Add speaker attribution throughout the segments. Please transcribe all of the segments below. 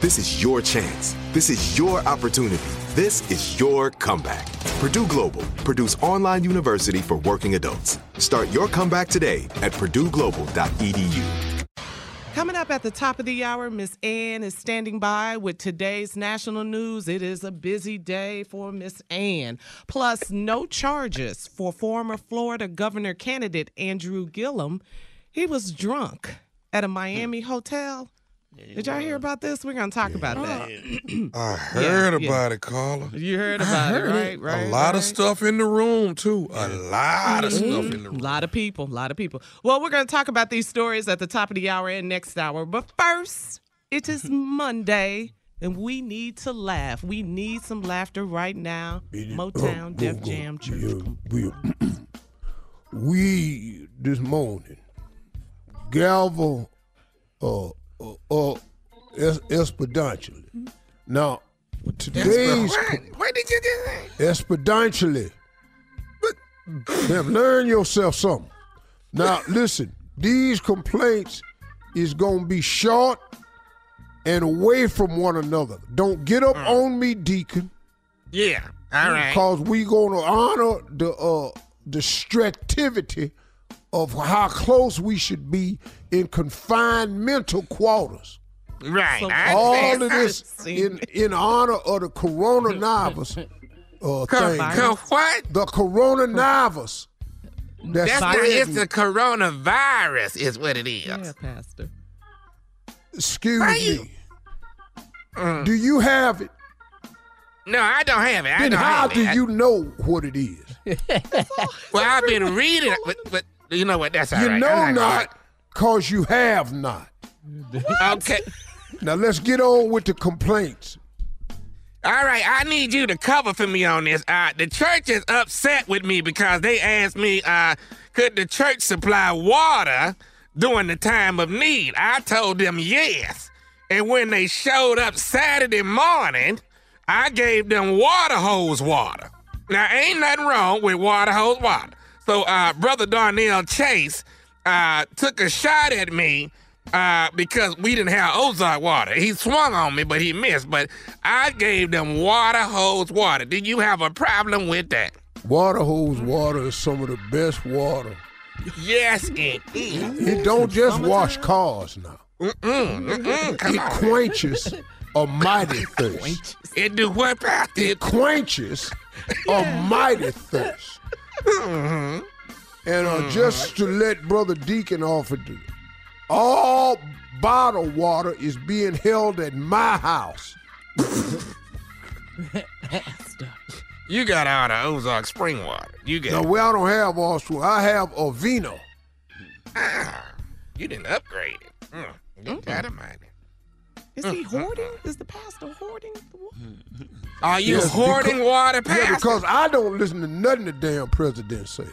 Speaker 1: This is your chance. This is your opportunity. This is your comeback. Purdue Global, Purdue's online university for working adults. Start your comeback today at purdueglobal.edu.
Speaker 2: Coming up at the top of the hour, Miss Ann is standing by with today's national news. It is a busy day for Miss Ann. Plus, no charges for former Florida governor candidate Andrew Gillum. He was drunk at a Miami hotel. Did y'all hear about this? We're gonna talk about that.
Speaker 3: I heard
Speaker 2: yeah.
Speaker 3: about it, Carla.
Speaker 2: You heard about it, right? Right.
Speaker 3: a lot of
Speaker 2: right.
Speaker 3: stuff in the room too. A lot of stuff in the room.
Speaker 2: A
Speaker 3: room.
Speaker 2: lot of people, a lot of people. Well, we're going to talk about these stories at the top of the hour and next hour. But first, it is Monday, and we need to laugh. We need some laughter right now. Motown, Def Jam, Church.
Speaker 4: we, we this morning gavel uh uh, uh es- exponentially. Now today's
Speaker 3: What did you just say?
Speaker 4: exponentially. Now, learn yourself something. Now listen, these complaints is gonna be short and away from one another. Don't get up on me, Deacon.
Speaker 3: Yeah. All right.
Speaker 4: Because we gonna honor the uh the strectivity of how close we should be in confined mental quarters.
Speaker 3: Right.
Speaker 2: So
Speaker 4: All of this in in honor of the coronavirus uh
Speaker 3: Co-
Speaker 4: thing.
Speaker 3: co- what?
Speaker 4: The coronavirus. That's,
Speaker 3: That's not, it's the coronavirus, is what it is.
Speaker 2: Yeah, Pastor.
Speaker 4: Excuse
Speaker 3: Why you-
Speaker 4: me. Do you have it?
Speaker 3: No, I don't have it. I
Speaker 4: Then
Speaker 3: don't
Speaker 4: how
Speaker 3: have
Speaker 4: do
Speaker 3: it.
Speaker 4: You know what it is?
Speaker 3: well, I've been reading, but, but you know what? That's all
Speaker 4: you
Speaker 3: right.
Speaker 4: know not, cause you have not.
Speaker 3: Okay.
Speaker 4: Now let's get on with the complaints.
Speaker 3: All right, I need you to cover for me on this. Uh, the church is upset with me because they asked me, uh, could the church supply water during the time of need? I told them yes. And when they showed up Saturday morning, I gave them water hose water. Now, ain't nothing wrong with water hose water. So, uh, Brother Darnell Chase uh, took a shot at me uh, because we didn't have Ozark water. He swung on me, but he missed. But I gave them water hose water. Did you have a problem with that?
Speaker 4: Water hose water is some of the best water
Speaker 3: Yes, it is.
Speaker 4: It don't just wash cars now.
Speaker 3: Mm-mm, mm-mm, come
Speaker 4: It
Speaker 3: on.
Speaker 4: quenches a mighty thirst.
Speaker 3: It do what,
Speaker 4: It quenches a mighty thirst.
Speaker 3: Mm-hmm.
Speaker 4: And uh, just to let Brother Deacon off of it, all bottled water is being held at my house.
Speaker 3: You got all the Ozark spring water. You got.
Speaker 4: well, I don't have all spring. I have Avino.
Speaker 3: Ah, you didn't upgrade it. Mm, you got it, man.
Speaker 2: Is he mm-hmm. hoarding? Is the pastor hoarding? the wa- mm-hmm.
Speaker 3: Are you
Speaker 4: Yes,
Speaker 3: hoarding
Speaker 4: because-
Speaker 3: water,
Speaker 4: Yeah, because I don't listen to nothing the damn president say.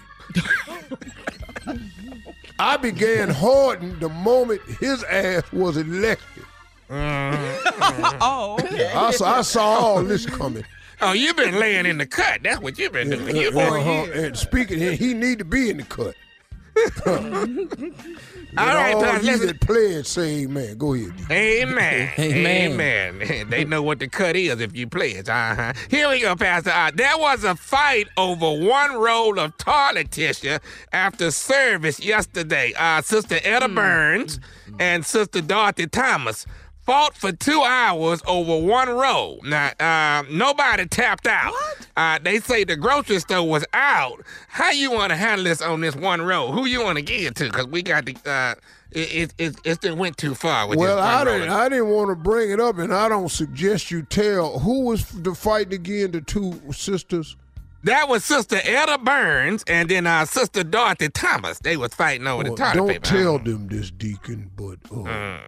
Speaker 4: I began hoarding the moment his ass was elected. Mm-hmm.
Speaker 2: Oh, okay.
Speaker 4: I saw, I saw all this coming.
Speaker 3: oh, you've been laying in the cut. That's what you've been doing. You
Speaker 4: Uh-huh. And speaking, he, he need to be in the cut.
Speaker 3: All right,
Speaker 4: all
Speaker 3: Pastor.
Speaker 4: you
Speaker 3: Listen.
Speaker 4: that playing say amen. Go ahead. D.
Speaker 3: Amen.
Speaker 5: Amen.
Speaker 3: Amen. they know what the cut is if you play it. Uh-huh. Here we go, Pastor. Uh, there was a fight over one roll of toilet tissue after service yesterday. Uh, Sister Etta Burns and Sister Dorothy Thomas fought for two hours over one roll. Now, uh, nobody tapped out. Uh, they say the grocery store was out. How you want to handle this on this one roll? Who you want to give it to? Because we got the. Uh, it, it, it, it still went too far with
Speaker 4: Well, I
Speaker 3: one roll.
Speaker 4: didn't. I didn't want to bring it up, and I don't suggest you tell who was the fighting again. The two sisters.
Speaker 3: That was Sister Etta Burns and then uh, Sister Dorothy Thomas. They was fighting over
Speaker 4: Well,
Speaker 3: the toilet
Speaker 4: don't
Speaker 3: paper.
Speaker 4: tell them this, Deacon, but uh,
Speaker 3: Mm.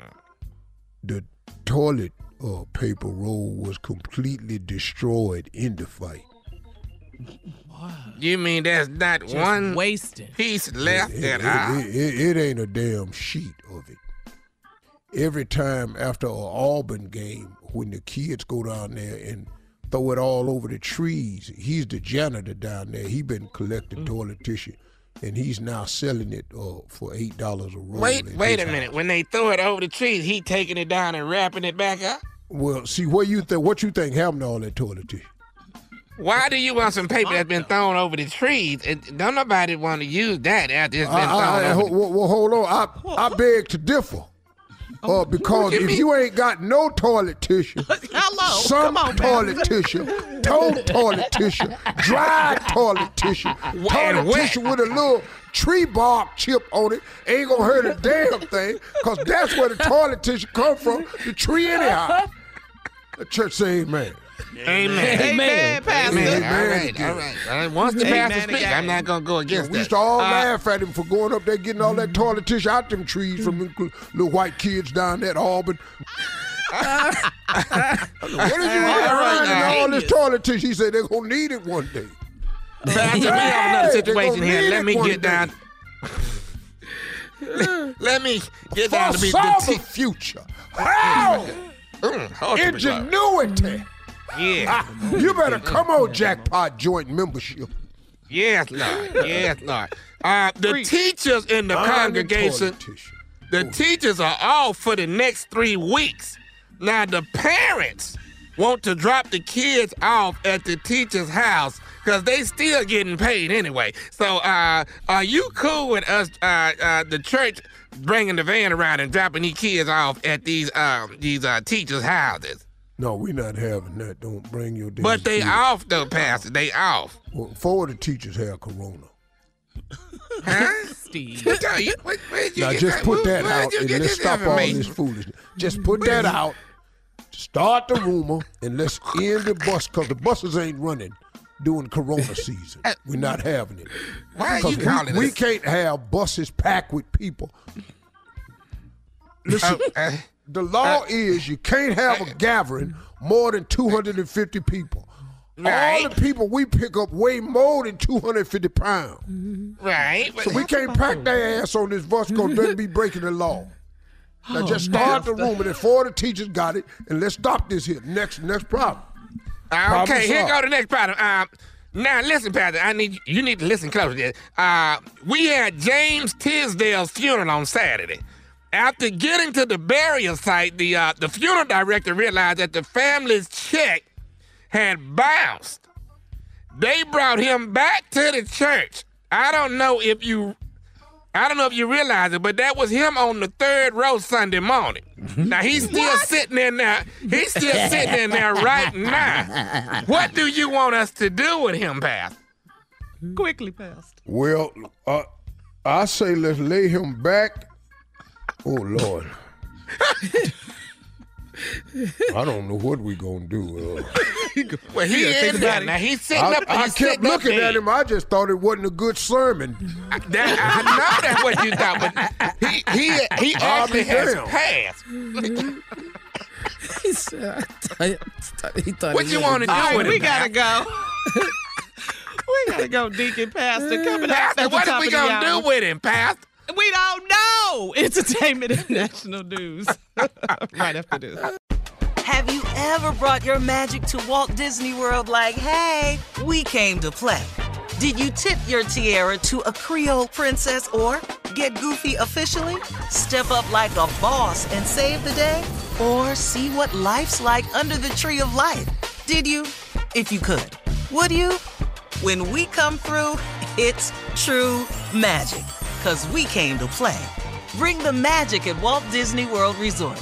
Speaker 4: The toilet uh, paper roll was completely destroyed in the fight. What?
Speaker 3: You mean there's not
Speaker 2: Just
Speaker 3: one
Speaker 2: wasting.
Speaker 3: piece left
Speaker 4: It,
Speaker 3: at
Speaker 4: it-
Speaker 3: all?
Speaker 4: it- it- it ain't a damn sheet of it. Every time after an Auburn game, when the kids go down there and throw it all over the trees, he's the janitor down there. He been
Speaker 3: Mm.
Speaker 4: collecting toilet tissue, and he's now selling it uh, for eight dollars a roll.
Speaker 3: Wait, wait a
Speaker 4: his
Speaker 3: minute. When they throw it over the trees, he taking it down and wrapping it back up?
Speaker 4: Well, see what you think. What you think happened to all that toilet tissue?
Speaker 3: Why do you want some paper that's been thrown over the trees? And don't nobody want to use that after it's been
Speaker 4: I, I, I,
Speaker 3: thrown
Speaker 4: ho-
Speaker 3: over.
Speaker 4: well, well, hold on. I, I beg to differ. Uh, because
Speaker 3: you
Speaker 4: if
Speaker 3: mean?
Speaker 4: you ain't got no toilet tissue,
Speaker 2: Hello.
Speaker 4: some
Speaker 2: Come on,
Speaker 4: toilet tissue, toad toilet tissue, dry toilet tissue, toilet
Speaker 3: wet.
Speaker 4: tissue with a little tree bark chip on it ain't gonna hurt a damn thing, cause that's where the toilet tissue come from, the tree anyhow. The church say amen.
Speaker 3: Amen.
Speaker 2: Amen, Pastor.
Speaker 3: Amen.
Speaker 4: Amen
Speaker 3: All right,
Speaker 4: again.
Speaker 3: all right. All right. Once the
Speaker 2: Amen
Speaker 3: pastor speaks. I'm not going to go against
Speaker 4: We
Speaker 3: that.
Speaker 4: used to all
Speaker 3: Uh,
Speaker 4: laugh at him for going up there getting all that toilet tissue out them trees from them little white kids down there at Auburn. What is you
Speaker 3: All right,
Speaker 4: running
Speaker 3: now.
Speaker 4: all this toilet tissue? He said they're gonna need it one day.
Speaker 3: Pastor, we have another situation here. Let me get
Speaker 4: day.
Speaker 3: down. let, let me get down to be
Speaker 4: the
Speaker 3: the t-
Speaker 4: future. How?
Speaker 3: Mm,
Speaker 4: Ingenuity.
Speaker 3: Yeah.
Speaker 4: Ah, you better come on, Jackpot Joint membership.
Speaker 3: Yes, Lord. Yes, Lord. Uh, the teachers in the
Speaker 4: Iron
Speaker 3: congregation,
Speaker 4: toilet tissue.
Speaker 3: the teachers are off for the next three weeks. Now, the parents want to drop the kids off at the teacher's house because they still getting paid anyway. So, uh, are you cool with us, uh, uh, the church, bringing the van around and dropping these kids off at these um, these uh, teachers' houses?
Speaker 4: No, we not having that. Don't bring your damn
Speaker 3: But they
Speaker 4: kids.
Speaker 3: off though, Pastor. They off.
Speaker 4: Well, four of the teachers have corona.
Speaker 3: Huh?
Speaker 2: Steve.
Speaker 3: What you- where-
Speaker 4: Now just
Speaker 3: that-
Speaker 4: put that
Speaker 3: where'd
Speaker 4: out and let's stop all this
Speaker 3: information?
Speaker 4: foolishness. Just put that out. Start the rumor and let's end the bus because the buses ain't running during Corona season. We're not having it.
Speaker 3: Why are you calling
Speaker 4: we, we can't have buses packed with people. Listen,
Speaker 3: Oh, uh,
Speaker 4: the law uh, is you can't have a uh, gathering more than 250 people. All the people we pick up weigh more than 250 pounds.
Speaker 3: right.
Speaker 4: So we can't pack their ass on this bus because they'll be breaking the law. Now just start the rumor that four of the teachers got it, and let's stop this here. Next, next problem.
Speaker 3: Uh, okay, here go the next problem. Uh, now listen, Pastor. I need you need to listen closely. Uh, we had James Tisdale's funeral on Saturday. After getting to the burial site, the uh, the funeral director realized that the family's check had bounced. They brought him back to the church. I don't know if you I don't know if you realize it, but that was him on the third row Sunday morning. Now he's still sitting in there. He's still sitting in there right now. What do you want us to do with him, Pastor?
Speaker 2: Quickly, Pastor.
Speaker 4: Well, uh, I say let's lay him back. Oh Lord. I don't know what we gonna do. Uh,
Speaker 3: Well, he is there. Now he's sitting
Speaker 4: I,
Speaker 3: up.
Speaker 4: I
Speaker 3: he's
Speaker 4: kept
Speaker 3: sitting up
Speaker 4: looking at him. I just thought it wasn't a good sermon.
Speaker 3: That, I know that's what you thought, but he he he
Speaker 4: I'll
Speaker 3: actually has
Speaker 4: damned.
Speaker 3: passed.
Speaker 5: he said, I thought, he thought
Speaker 3: What
Speaker 5: he
Speaker 3: you want to do
Speaker 2: All right,
Speaker 3: with
Speaker 2: we
Speaker 3: him?
Speaker 2: gotta
Speaker 3: Pastor?
Speaker 2: go. we gotta go, Deacon Pastor. Coming up
Speaker 3: Pastor,
Speaker 2: at
Speaker 3: what are we gonna do with him, Pastor?
Speaker 2: We don't know. Entertainment and national news. right after this.
Speaker 6: Have you ever brought your magic to Walt Disney World like, hey, we came to play? Did you tip your tiara to a Creole princess or get goofy officially? Step up like a boss and save the day? Or see what life's like under the tree of life? Did you? If you could. Would you? When we come through, it's true magic. Cause we came to play. Bring the magic at Walt Disney World Resort.